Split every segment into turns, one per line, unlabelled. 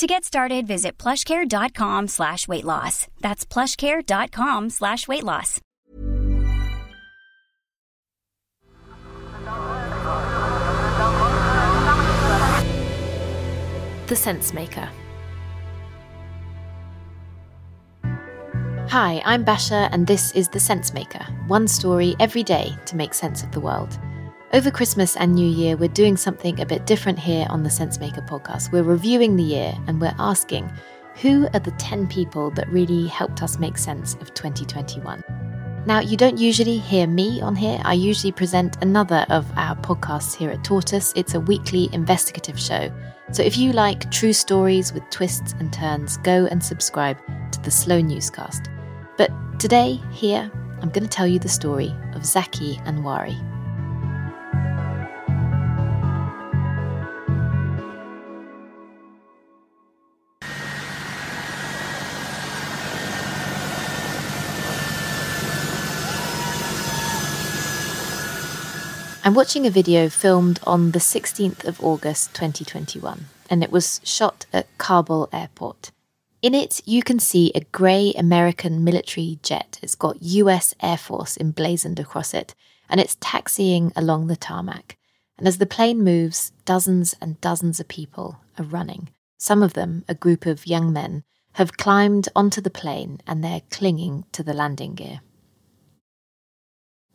To get started, visit plushcare.com slash weight loss. That's plushcare.com slash weight loss.
The Sense Maker. Hi, I'm Basia, and this is The Sense Maker one story every day to make sense of the world. Over Christmas and New Year, we're doing something a bit different here on the Sensemaker podcast. We're reviewing the year and we're asking who are the 10 people that really helped us make sense of 2021? Now, you don't usually hear me on here. I usually present another of our podcasts here at Tortoise. It's a weekly investigative show. So if you like true stories with twists and turns, go and subscribe to the Slow Newscast. But today, here, I'm going to tell you the story of Zaki Anwari. I'm watching a video filmed on the 16th of August 2021, and it was shot at Kabul airport. In it, you can see a grey American military jet. It's got US Air Force emblazoned across it, and it's taxiing along the tarmac. And as the plane moves, dozens and dozens of people are running. Some of them, a group of young men, have climbed onto the plane and they're clinging to the landing gear.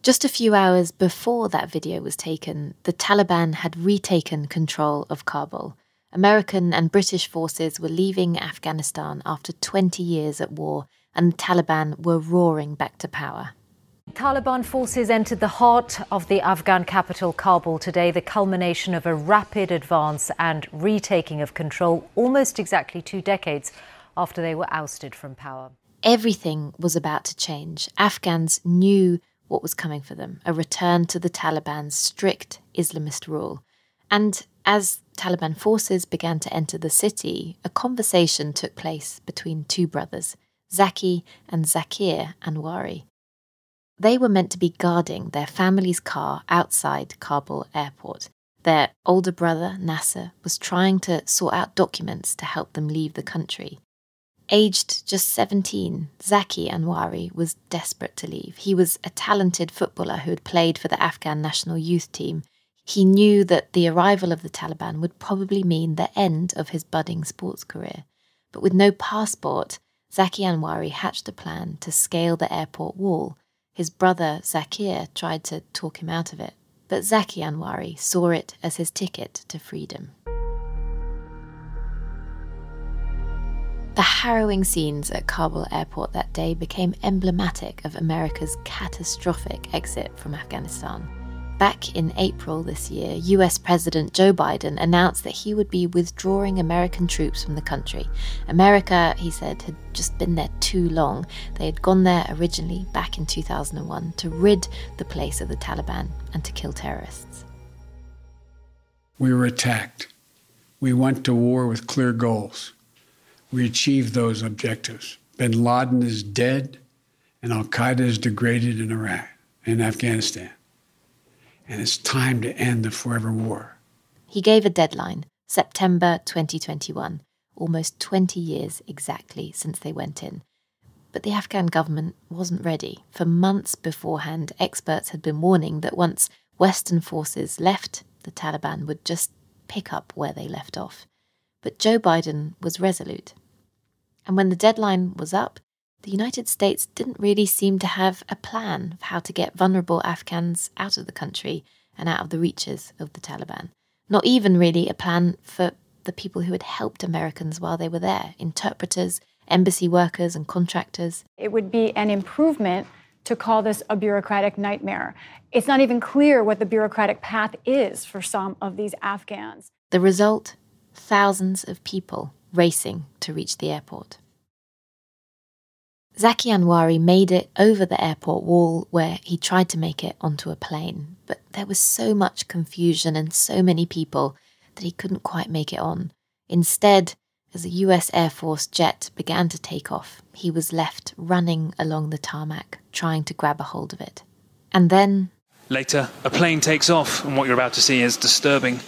Just a few hours before that video was taken, the Taliban had retaken control of Kabul. American and British forces were leaving Afghanistan after 20 years at war, and the Taliban were roaring back to power.
Taliban forces entered the heart of the Afghan capital, Kabul, today, the culmination of a rapid advance and retaking of control almost exactly two decades after they were ousted from power.
Everything was about to change. Afghans knew what was coming for them a return to the Taliban's strict Islamist rule. And as Taliban forces began to enter the city, a conversation took place between two brothers, Zaki and Zakir Anwari. They were meant to be guarding their family's car outside Kabul airport. Their older brother, Nasser, was trying to sort out documents to help them leave the country. Aged just 17, Zaki Anwari was desperate to leave. He was a talented footballer who had played for the Afghan national youth team. He knew that the arrival of the Taliban would probably mean the end of his budding sports career. But with no passport, Zaki Anwari hatched a plan to scale the airport wall. His brother, Zakir, tried to talk him out of it. But Zaki Anwari saw it as his ticket to freedom. The harrowing scenes at Kabul airport that day became emblematic of America's catastrophic exit from Afghanistan. Back in April this year, US President Joe Biden announced that he would be withdrawing American troops from the country. America, he said, had just been there too long. They had gone there originally back in 2001 to rid the place of the Taliban and to kill terrorists.
We were attacked. We went to war with clear goals we achieved those objectives. Bin Laden is dead, and Al Qaeda is degraded in Iraq and Afghanistan. And it's time to end the forever war.
He gave a deadline September 2021, almost 20 years exactly since they went in. But the Afghan government wasn't ready. For months beforehand, experts had been warning that once Western forces left, the Taliban would just pick up where they left off. But Joe Biden was resolute. And when the deadline was up, the United States didn't really seem to have a plan for how to get vulnerable Afghans out of the country and out of the reaches of the Taliban. Not even really a plan for the people who had helped Americans while they were there interpreters, embassy workers, and contractors.
It would be an improvement to call this a bureaucratic nightmare. It's not even clear what the bureaucratic path is for some of these Afghans.
The result thousands of people racing to reach the airport. Zaki Anwari made it over the airport wall where he tried to make it onto a plane, but there was so much confusion and so many people that he couldn't quite make it on. Instead, as a US Air Force jet began to take off, he was left running along the tarmac, trying to grab a hold of it. And then.
Later, a plane takes off, and what you're about to see is disturbing.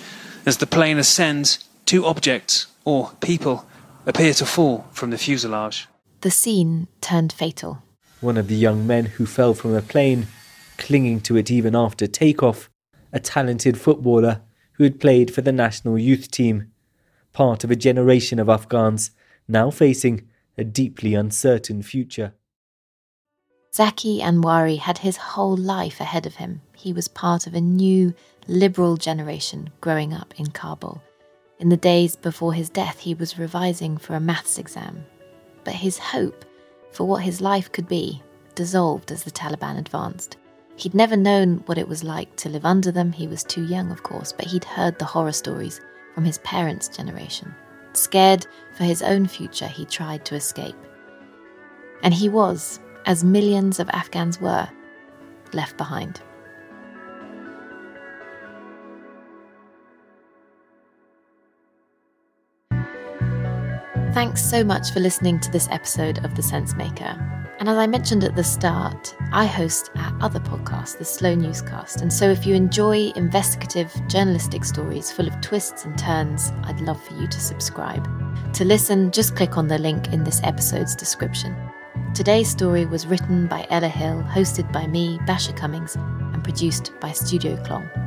As the plane ascends, two objects, or people, appear to fall from the fuselage.
The scene turned fatal.
One of the young men who fell from a plane, clinging to it even after takeoff, a talented footballer who had played for the national youth team, part of a generation of Afghans now facing a deeply uncertain future.
Zaki Anwari had his whole life ahead of him. He was part of a new, liberal generation growing up in Kabul. In the days before his death, he was revising for a maths exam. But his hope for what his life could be dissolved as the Taliban advanced. He'd never known what it was like to live under them. He was too young, of course, but he'd heard the horror stories from his parents' generation. Scared for his own future, he tried to escape. And he was, as millions of Afghans were, left behind. Thanks so much for listening to this episode of The Sense Maker. And as I mentioned at the start, I host our other podcast, the Slow Newscast. And so if you enjoy investigative journalistic stories full of twists and turns, I'd love for you to subscribe. To listen, just click on the link in this episode's description. Today's story was written by Ella Hill, hosted by me, Basia Cummings, and produced by Studio Klong.